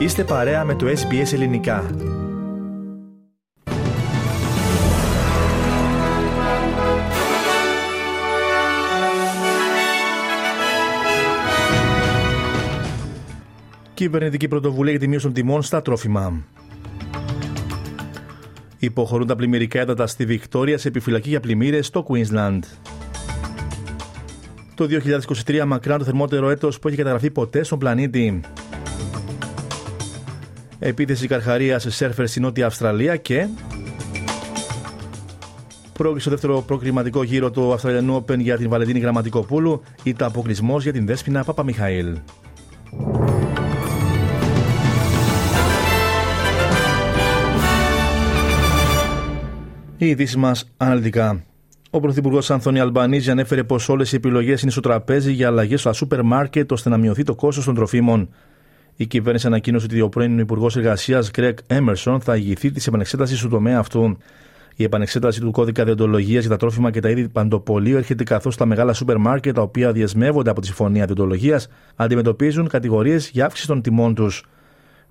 Είστε παρέα με το SBS Ελληνικά. Κυβερνητική πρωτοβουλία για τη μείωση των τιμών στα τρόφιμα. Υποχωρούν τα πλημμυρικά έντατα στη Βικτόρια σε επιφυλακή για πλημμύρες στο Queensland. Το 2023 μακράν το θερμότερο έτος που έχει καταγραφεί ποτέ στον πλανήτη. Επίθεση καρχαρίας σε σέρφερ στη Νότια Αυστραλία και. Πρόκειται στο δεύτερο προκριματικό γύρο του Αυστραλιανού Open για την Βαλεντίνη Γραμματικοπούλου. Ήταν αποκλεισμός για την Δέσποινα Παπαμιχαήλ. Οι ειδήσεις μας αναλυτικά. Ο Πρωθυπουργός Άντονι Αλμπανίζι ανέφερε πως όλες οι επιλογές είναι στο τραπέζι για αλλαγές στα σούπερ μάρκετ ώστε να μειωθεί το κόστος των τροφίμων. Η κυβέρνηση ανακοίνωσε ότι ο πρώην Υπουργός Εργασίας Κρεγκ Έμερσον θα ηγηθεί της επανεξέτασης του τομέα αυτού. Η επανεξέταση του κώδικα διοντολογίας για τα τρόφιμα και τα είδη παντοπωλείου έρχεται καθώς τα μεγάλα σούπερ μάρκετ, τα οποία δεσμεύονται από τη Συμφωνία Διοντολογίας, αντιμετωπίζουν κατηγορίες για αύξηση των τιμών τους.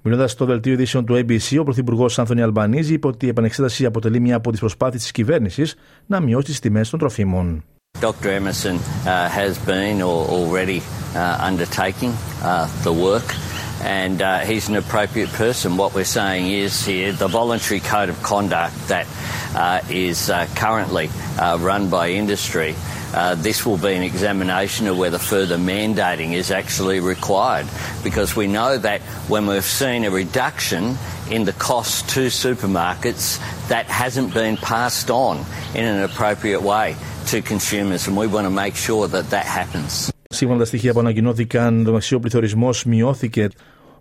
Μιλώντας στο δελτίο ειδήσεων του ABC, ο Πρωθυπουργός Άντονι Αλμπανίζι είπε ότι η επανεξέταση αποτελεί μια από τις προσπάθειες της κυβέρνησης να μειώσει τις τιμές των τροφίμων. Dr. Emerson uh, has been or already uh, undertaking uh, the work and uh, he's an appropriate person. What we're saying is here the voluntary code of conduct that uh, is uh, currently uh, run by industry uh, this will be an examination of whether further mandating is actually required because we know that when we've seen a reduction in the cost to supermarkets that hasn't been passed on in an appropriate way to consumers and we want to make sure that that happens. Σύμφωνα με τα στοιχεία που ανακοινώθηκαν, το μεσαίο πληθωρισμός μειώθηκε.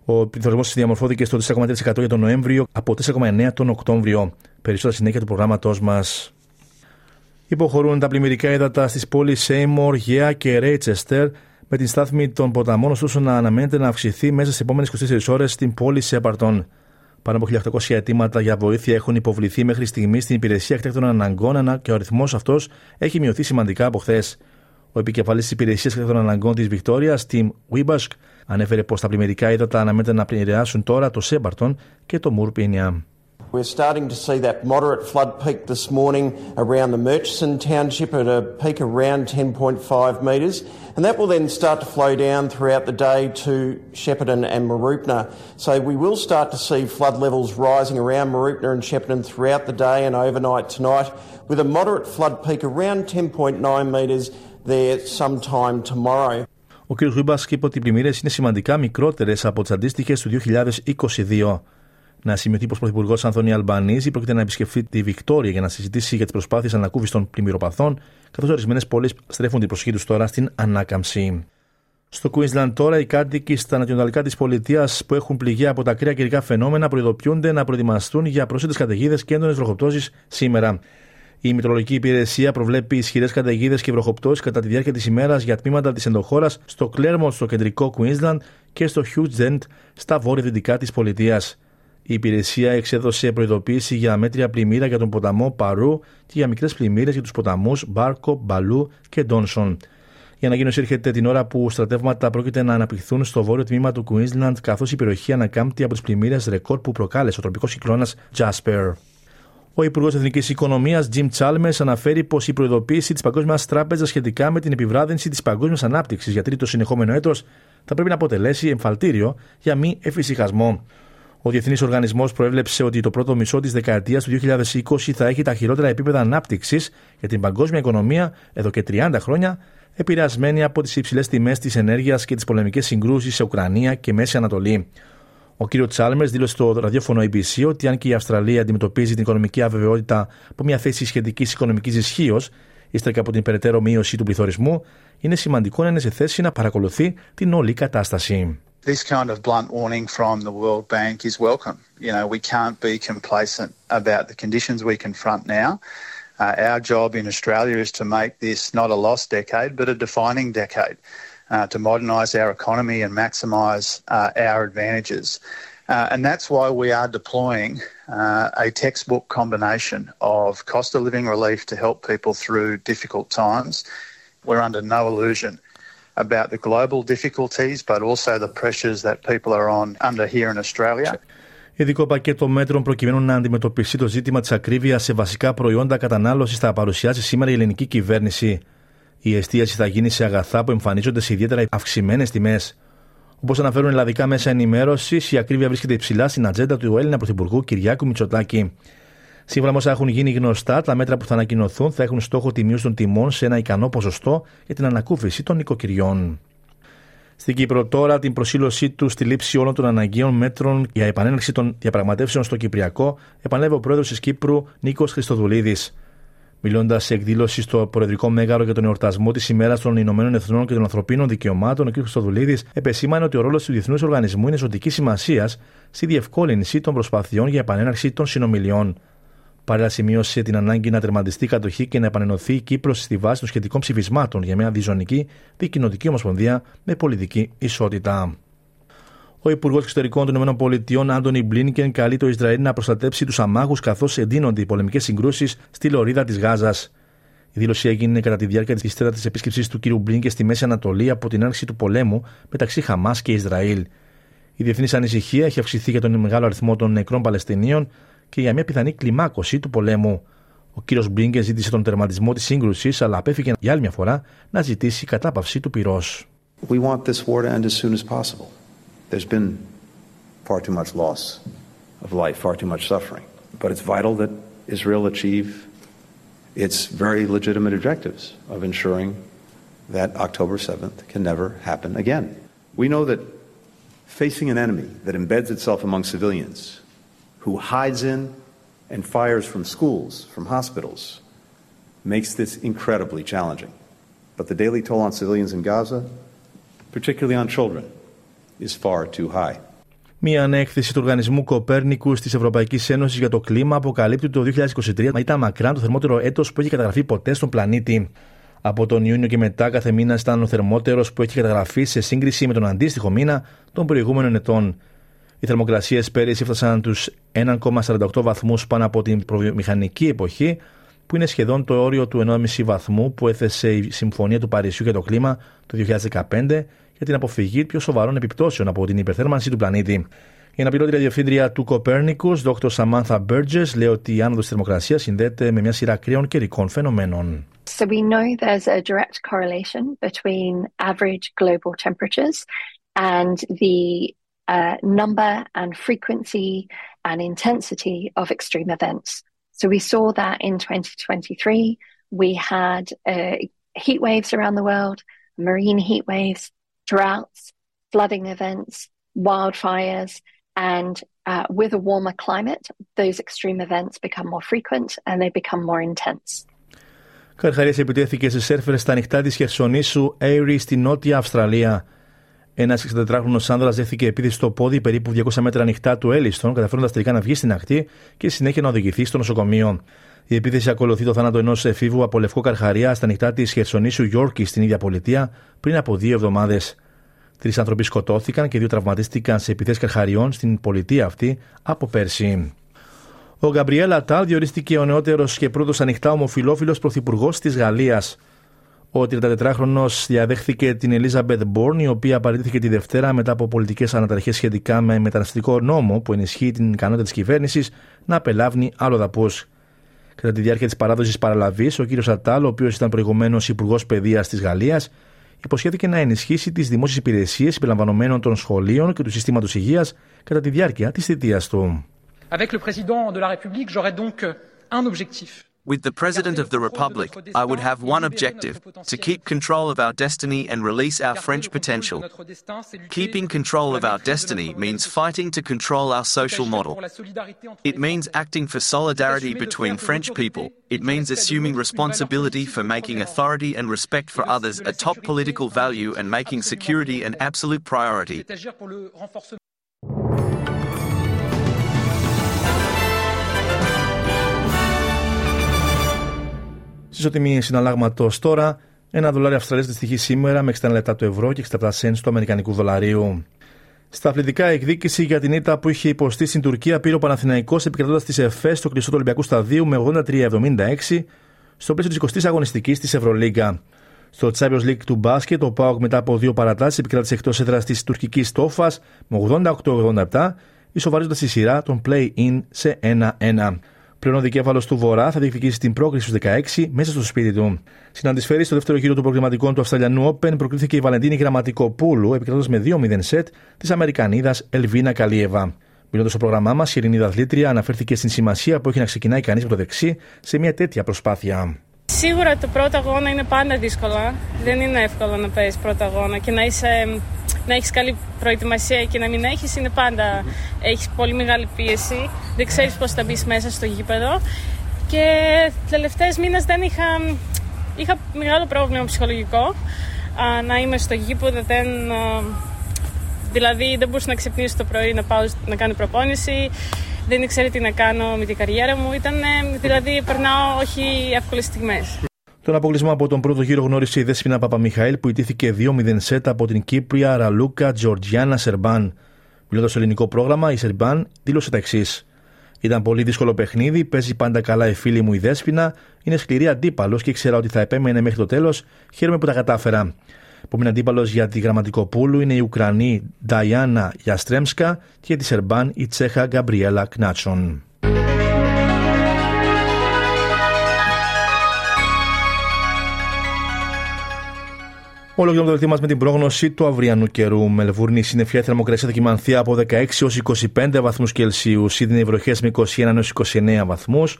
Ο πληθωρισμός διαμορφώθηκε στο 4,3% για τον Νοέμβριο από 4,9% τον Οκτώβριο. Περισσότερα συνέχεια του προγράμματός μας. Υποχωρούν τα πλημμυρικά ύδατα στις πόλεις Σέιμορ, Γέα και Ρέιτσεστερ, με την στάθμη των ποταμών, ωστόσο να αναμένεται να αυξηθεί μέσα στις επόμενες 24 ώρες στην πόλη Σέπαρτον. Πάνω από 1.800 αιτήματα για βοήθεια έχουν υποβληθεί μέχρι στιγμή στην υπηρεσία εκτέκτων αναγκών και ο αριθμός αυτός έχει μειωθεί σημαντικά από χθες. Ο επικεφαλή τη υπηρεσία εκτέκτων αναγκών τη Βικτόρια, Tim Wibask, ανέφερε πω τα πλημμυρικά ύδατα αναμένεται να επηρεάσουν τώρα το Σέπαρτον και το Μουρπίνια. We're starting to see that moderate flood peak this morning around the Murchison township at a peak around 10.5 metres, and that will then start to flow down throughout the day to Shepparton and Maroopna. So we will start to see flood levels rising around Maroopna and Shepparton throughout the day and overnight tonight, with a moderate flood peak around 10.9 metres there sometime tomorrow. Ο κ. Ρούμπας είπε ότι οι πλημμύρες είναι σημαντικά μικρότερες από τις αντίστοιχες του 2022. να σημειωθεί πως ο Πρωθυπουργός Ανθωνία Αλμπανίζη πρόκειται να επισκεφθεί τη Βικτόρια για να συζητήσει για τις προσπάθειες ανακούφισης των πλημμυροπαθών, καθώς ορισμένες πόλεις στρέφουν την προσοχή τους τώρα στην ανάκαμψη. Στο Queensland τώρα οι κάτοικοι στα ανατολικά της πολιτείας που έχουν πληγεί από τα κρύα καιρικά φαινόμενα προειδοποιούνται να προετοιμαστούν για πρόσθετες καταιγίδες και έντονες βροχοπτώσεις σήμερα. Η Μητρολογική Υπηρεσία προβλέπει ισχυρές καταιγίδες και βροχοπτώσεις κατά τη διάρκεια της ημέρας για τμήματα της ενδοχώρας στο Claremont στο κεντρικό Queensland και στο Hughes στα βόρεια-δυτικά της πολιτείας. Η υπηρεσία εξέδωσε προειδοποίηση για μέτρια πλημμύρα για τον ποταμό Παρού και για μικρές πλημμύρες για τους ποταμούς Μπάρκο, Μπαλού και Ντόνσον. Η ανακοίνωση έρχεται την ώρα που στρατεύματα πρόκειται να αναπτυχθούν στο βόρειο τμήμα του Queensland, καθώς η περιοχή ανακάμπτει από τις πλημμύρες ρεκόρ που προκάλεσε ο τροπικός κυκλώνας Jasper. Ο Υπουργός Εθνικής Οικονομίας, Jim Chalmers, αναφέρει πως η προειδοποίηση της Παγκόσμιας Τράπεζας σχετικά με την επιβράδυνση της παγκόσμιας ανάπτυξης για τρίτο συνεχόμενο έτος θα πρέπει να αποτελέσει εμφαλτήριο για μη εφησυχασμό. Ο Διεθνής Οργανισμός προέβλεψε ότι το πρώτο μισό της δεκαετίας του 2020 θα έχει τα χειρότερα επίπεδα ανάπτυξης για την παγκόσμια οικονομία εδώ και 30 χρόνια, επηρεασμένη από τις υψηλές τιμές της ενέργειας και τις πολεμικές συγκρούσεις σε Ουκρανία και Μέση Ανατολή. Ο κ. Τσάλμερς δήλωσε στο ραδιόφωνο ABC ότι αν και η Αυστραλία αντιμετωπίζει την οικονομική αβεβαιότητα από μια θέση σχετικής οικονομικής ισχύως, ύστερα από την περαιτέρω μείωση του πληθωρισμού, είναι σημαντικό να είναι σε θέση να παρακολουθεί την όλη κατάσταση. this kind of blunt warning from the World Bank is welcome. You know, we can't be complacent about the conditions we confront now. Uh, our job in Australia is to make this not a lost decade, but a defining decade, uh, to modernise our economy and maximise uh, our advantages. Uh, and that's why we are deploying uh, a textbook combination of cost of living relief to help people through difficult times. We're under no illusion about the global difficulties, but also the pressures that people are on under here in Australia. Ειδικό πακέτο μέτρων προκειμένου να αντιμετωπιστεί το ζήτημα τη ακρίβεια σε βασικά προϊόντα κατανάλωση θα παρουσιάσει σήμερα η ελληνική κυβέρνηση. Η εστίαση θα γίνει σε αγαθά που εμφανίζονται σε ιδιαίτερα αυξημένες τιμές. Όπως αναφέρουν ελλαδικά μέσα ενημέρωσης, η ακρίβεια βρίσκεται υψηλά στην ατζέντα του Έλληνα Πρωθυπουργού Κυριάκου Μητσοτάκη. Σύμφωνα με όσα έχουν γίνει γνωστά, τα μέτρα που θα ανακοινωθούν θα έχουν στόχο τη μείωση των τιμών σε ένα ικανό ποσοστό για την ανακούφιση των οικοκυριών. Στην Κύπρο τώρα την προσήλωσή του στη λήψη όλων των αναγκαίων μέτρων για επανέναρξη των διαπραγματεύσεων στο Κυπριακό επανέλαβε ο πρόεδρος της Κύπρου Νίκος Χριστοδουλίδης. Μιλώντας σε εκδήλωση στο Προεδρικό Μέγαρο για τον εορτασμό της ημέρας των Ηνωμένων Εθνών και των Ανθρωπίνων Δικαιωμάτων, ο κ. Χριστοδουλίδη επεσήμανε ότι ο ρόλος του Διεθνούς Οργανισμού είναι ζωτικής σημασίας στη διευκόλυνση των προσπαθειών για επανέναρξη των συνομιλιών. Παράλληλα, σημείωσε την ανάγκη να τερματιστεί η κατοχή και να επανενωθεί η Κύπρος στη βάση των σχετικών ψηφισμάτων για μια διζωνική δικοινοτική ομοσπονδία με πολιτική ισότητα. Ο Υπουργός Εξωτερικών των ΗΠΑ, Άντωνι Μπλίνκεν, καλεί το Ισραήλ να προστατέψει τους αμάχους καθώς εντείνονται οι πολεμικές συγκρούσεις στη λωρίδα της Γάζας. Η δήλωση έγινε κατά τη διάρκεια της τέταρτης επίσκεψης του κ. Μπλίνκεν στη Μέση Ανατολή από την άρξη του πολέμου μεταξύ Χαμάς και Ισραήλ. Η διεθνής ανησυχία έχει αυξηθεί για τον μεγάλο αριθμό των νεκρών Παλαιστινίων και για μια πιθανή κλιμάκωση του πολέμου. Ο κύριος Μπλίνκεν ζήτησε τον τερματισμό της σύγκρουσης, αλλά απέφυγε για άλλη μια φορά να ζητήσει κατάπαυση του πυρός. We want this war to end as soon as possible. There's been far too much loss of life, far too much suffering. But it's vital that Israel achieve its very legitimate objectives of ensuring that October 7th can never happen again. We know that facing an enemy that embeds itself among civilians who hides in and fires from schools, from hospitals, makes this incredibly challenging. But the daily toll on civilians in Gaza, particularly on children, is far too high. Μία ανέκθεση του Οργανισμού Κοπέρνικους της Ευρωπαϊκής Ένωσης για το κλίμα αποκαλύπτει ότι το 2023 ήταν μακράν το θερμότερο έτος που έχει καταγραφεί ποτέ στον πλανήτη. Από τον Ιούνιο και μετά, κάθε μήνα ήταν ο θερμότερος που έχει καταγραφεί σε σύγκριση με τον αντίστοιχο μήνα των προηγούμενων ετών. Οι θερμοκρασίες πέρυσι έφτασαν τους 1,48 βαθμούς πάνω από την προβιομηχανική εποχή, που είναι σχεδόν το όριο του 1,5 βαθμού που έθεσε η Συμφωνία του Παρισιού για το κλίμα το 2015 για την αποφυγή πιο σοβαρών επιπτώσεων από την υπερθέρμανση του πλανήτη. Η αναπληρώτη διευθύντρια του Κοπέρνικους, Δ. Σαμάνθα Μπέρτζες, λέει ότι η άνοδος θερμοκρασίας συνδέεται με μια σειρά κρύων καιρικών φαινομένων. So we know there's a direct correlation between average global temperatures and the uh, number and frequency and intensity of extreme events. So we saw that in 2023, we had uh, around the world, marine heatwaves droughts, flooding events, wildfires, and uh, with a warmer climate, those extreme events become more frequent and they become more intense. Καρχαρίας επιτέθηκε σε σέρφερ στα ανοιχτά της Χερσονήσου Airy στη Νότια Αυστραλία. Ένας 64χρονο άνδρας δέχθηκε επίθεση στο πόδι περίπου 200 μέτρα ανοιχτά του Έλιστον, καταφέροντας τελικά να βγει στην ακτή και συνέχεια να οδηγηθεί στο νοσοκομείο. Η επίθεση ακολουθεί το θάνατο ενός εφήβου από λευκό καρχαρία στα ανοιχτά της Χερσονήσου Γιόρκη στην ίδια πολιτεία πριν από δύο εβδομάδες. Τρεις άνθρωποι σκοτώθηκαν και δύο τραυματίστηκαν σε επιθέσει καρχαριών στην πολιτεία αυτή από πέρσι. Ο Γκαμπριέλ Ατάλ διορίστηκε ο νεότερος και πρώτος ανοιχτά ομοφυλόφιλος πρωθυπουργός της Γαλλίας. Ο 34χρονο διαδέχθηκε την Ελίζαμπεθ Μπόρν, η οποία παραιτήθηκε τη Δευτέρα μετά από πολιτικές αναταραχέ σχετικά με μεταναστευτικό νόμο που ενισχύει την ικανότητα της κυβέρνησης να απελάβνει άλλο δαπούς. Κατά τη διάρκεια της παράδοσης παραλαβής, ο κ. Ατάλ, ο οποίος ήταν προηγουμένως υπουργός παιδείας της Γαλλίας, υποσχέθηκε να ενισχύσει τις δημόσιες υπηρεσίες συμπεριλαμβανομένων των σχολείων και του συστήματος υγείας κατά τη διάρκεια της θητείας του. Avec le président de la République, j'aurai donc un objectif. With the President of the Republic, I would have one objective to keep control of our destiny and release our French potential. Keeping control of our destiny means fighting to control our social model. It means acting for solidarity between French people. It means assuming responsibility for making authority and respect for others a top political value and making security an absolute priority. Ισοτιμή συναλλάγματος τώρα. Ένα δολάριο Αυστραλίας τη τυχή σήμερα με 60 λεπτά του ευρώ και 67 σέντ του Αμερικανικού δολαρίου. Στα αθλητικά, εκδίκηση για την ήττα που είχε υποστεί στην Τουρκία πήρε ο Παναθηναϊκός επικρατώντας τη ΕΦΕ στο κλειστό του Ολυμπιακού Σταδίου με 83-76 στο πλαίσιο της 20η αγωνιστικής της Ευρωλίγκα. Στο Champions League του μπάσκετ, ο Πάοκ μετά από δύο παρατάσεις επικράτησε εκτός έδρας της τουρκικής Τόφας με 88-87, ισοβαρίζοντας τη σειρά των play-in σε 1-1. Πλέον ο δικέφαλος του Βορρά θα διεκδικήσει την πρόκριση στους 16 μέσα στο σπίτι του. Στην αντισφαίρη στο δεύτερο γύρο των προγραμματικών του Αυστραλιανού Open προκρίθηκε η Βαλεντίνη Γραμματικοπούλου επικρατώντας με 2-0 σετ της Αμερικανίδας Ελβίνα Καλίεβα. Μιλώντας στο πρόγραμμά μας, η Ειρηνίδα Αθλήτρια αναφέρθηκε στην σημασία που έχει να ξεκινάει κανείς με το δεξί σε μια τέτοια προσπάθεια. Σίγουρα το πρώτο αγώνα είναι πάντα δύσκολα. Δεν είναι εύκολο να παίζεις πρώτο αγώνα και να, είσαι, να έχεις καλή προετοιμασία και να μην έχεις είναι πάντα έχεις πολύ μεγάλη πίεση. Δεν ξέρεις πώς θα μπεις μέσα στο γήπεδο. Και τελευταίες μήνες δεν είχα, είχα μεγάλο πρόβλημα ψυχολογικό. να είμαι στο γήπεδο, δεν, δηλαδή δεν μπορούσα να ξυπνήσω το πρωί να πάω να κάνω προπόνηση δεν ήξερα τι να κάνω με την καριέρα μου. Ήταν, δηλαδή, περνάω όχι εύκολες στιγμές. Τον αποκλεισμό από τον πρώτο γύρο γνώρισε η Δέσποινα Παπαμιχαήλ που ιτήθηκε 2-0 σετ από την Κύπρια Ραλούκα Τζορτζιάννα Σερμπάν. Μιλώντας στο ελληνικό πρόγραμμα, η Σερμπάν δήλωσε τα εξής. Ήταν πολύ δύσκολο παιχνίδι, παίζει πάντα καλά η φίλη μου η Δέσποινα, είναι σκληρή αντίπαλος και ήξερα ότι θα επέμενε μέχρι το τέλος. Χαίρομαι που τα κατάφερα. Επόμενη αντίπαλος για τη Γραμματικοπούλου είναι η Ουκρανή Νταϊάννα Γιαστρέμσκα και τη Σερμπάν η Τσέχα Γκαμπριέλα Κνάτσον. Όλο το δελτίο μας με την πρόγνωση του αυριανού καιρού. Μελβούρνη συννεφιά θερμοκρασία θα κοιμανθεί από 16 έως 25 βαθμούς Κελσίου. Σίδνεϊ βροχές με 21 έως 29 βαθμούς.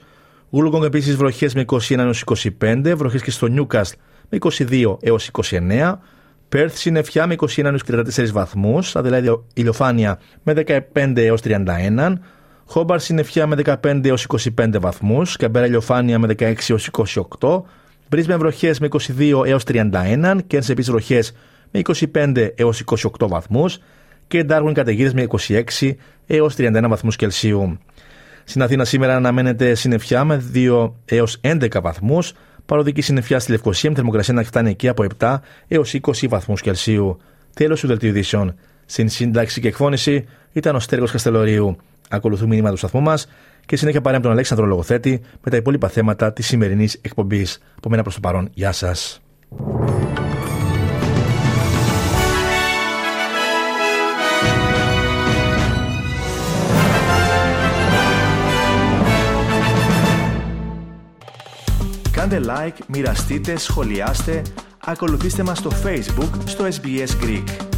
Γούλογκονγκ επίσης βροχές με 21 έως 25. Βροχές και στο Νιούκαστ με 22 έως 29. Πέρθ συννεφιά με 21 έως 34 βαθμούς. Αδελαίδη ηλιοφάνεια με 15 έως 31. Χόμπαρ συννεφιά με 15 έως 25 βαθμούς. Καμπέρα ηλιοφάνεια με 16 έως 28. Μπρίσμε βροχές με 22 έως 31. Κέρνς επίση βροχές με 25 έως 28 βαθμούς. Και Ντάρουιν καταιγίδες με 26 έως 31 βαθμούς Κελσίου. Στην Αθήνα σήμερα αναμένεται συννεφιά με 2 έως 11 βαθμούς. Παροδική συννεφιά στη Λευκοσία με θερμοκρασία να φτάνει εκεί από 7 έως 20 βαθμούς Κελσίου. Τέλος του δελτίου ειδήσεων. Στην σύνταξη και εκφώνηση ήταν ο Στέργος Καστελωρίου. Ακολουθούν μήνυμα του σταθμού μας και συνέχεια παρέα με τον Αλέξανδρο Λογοθέτη με τα υπόλοιπα θέματα της σημερινής εκπομπής. Από μένα προς το παρόν, γεια σας. Κάντε like, μοιραστείτε, σχολιάστε, ακολουθήστε μας στο Facebook στο SBS Greek.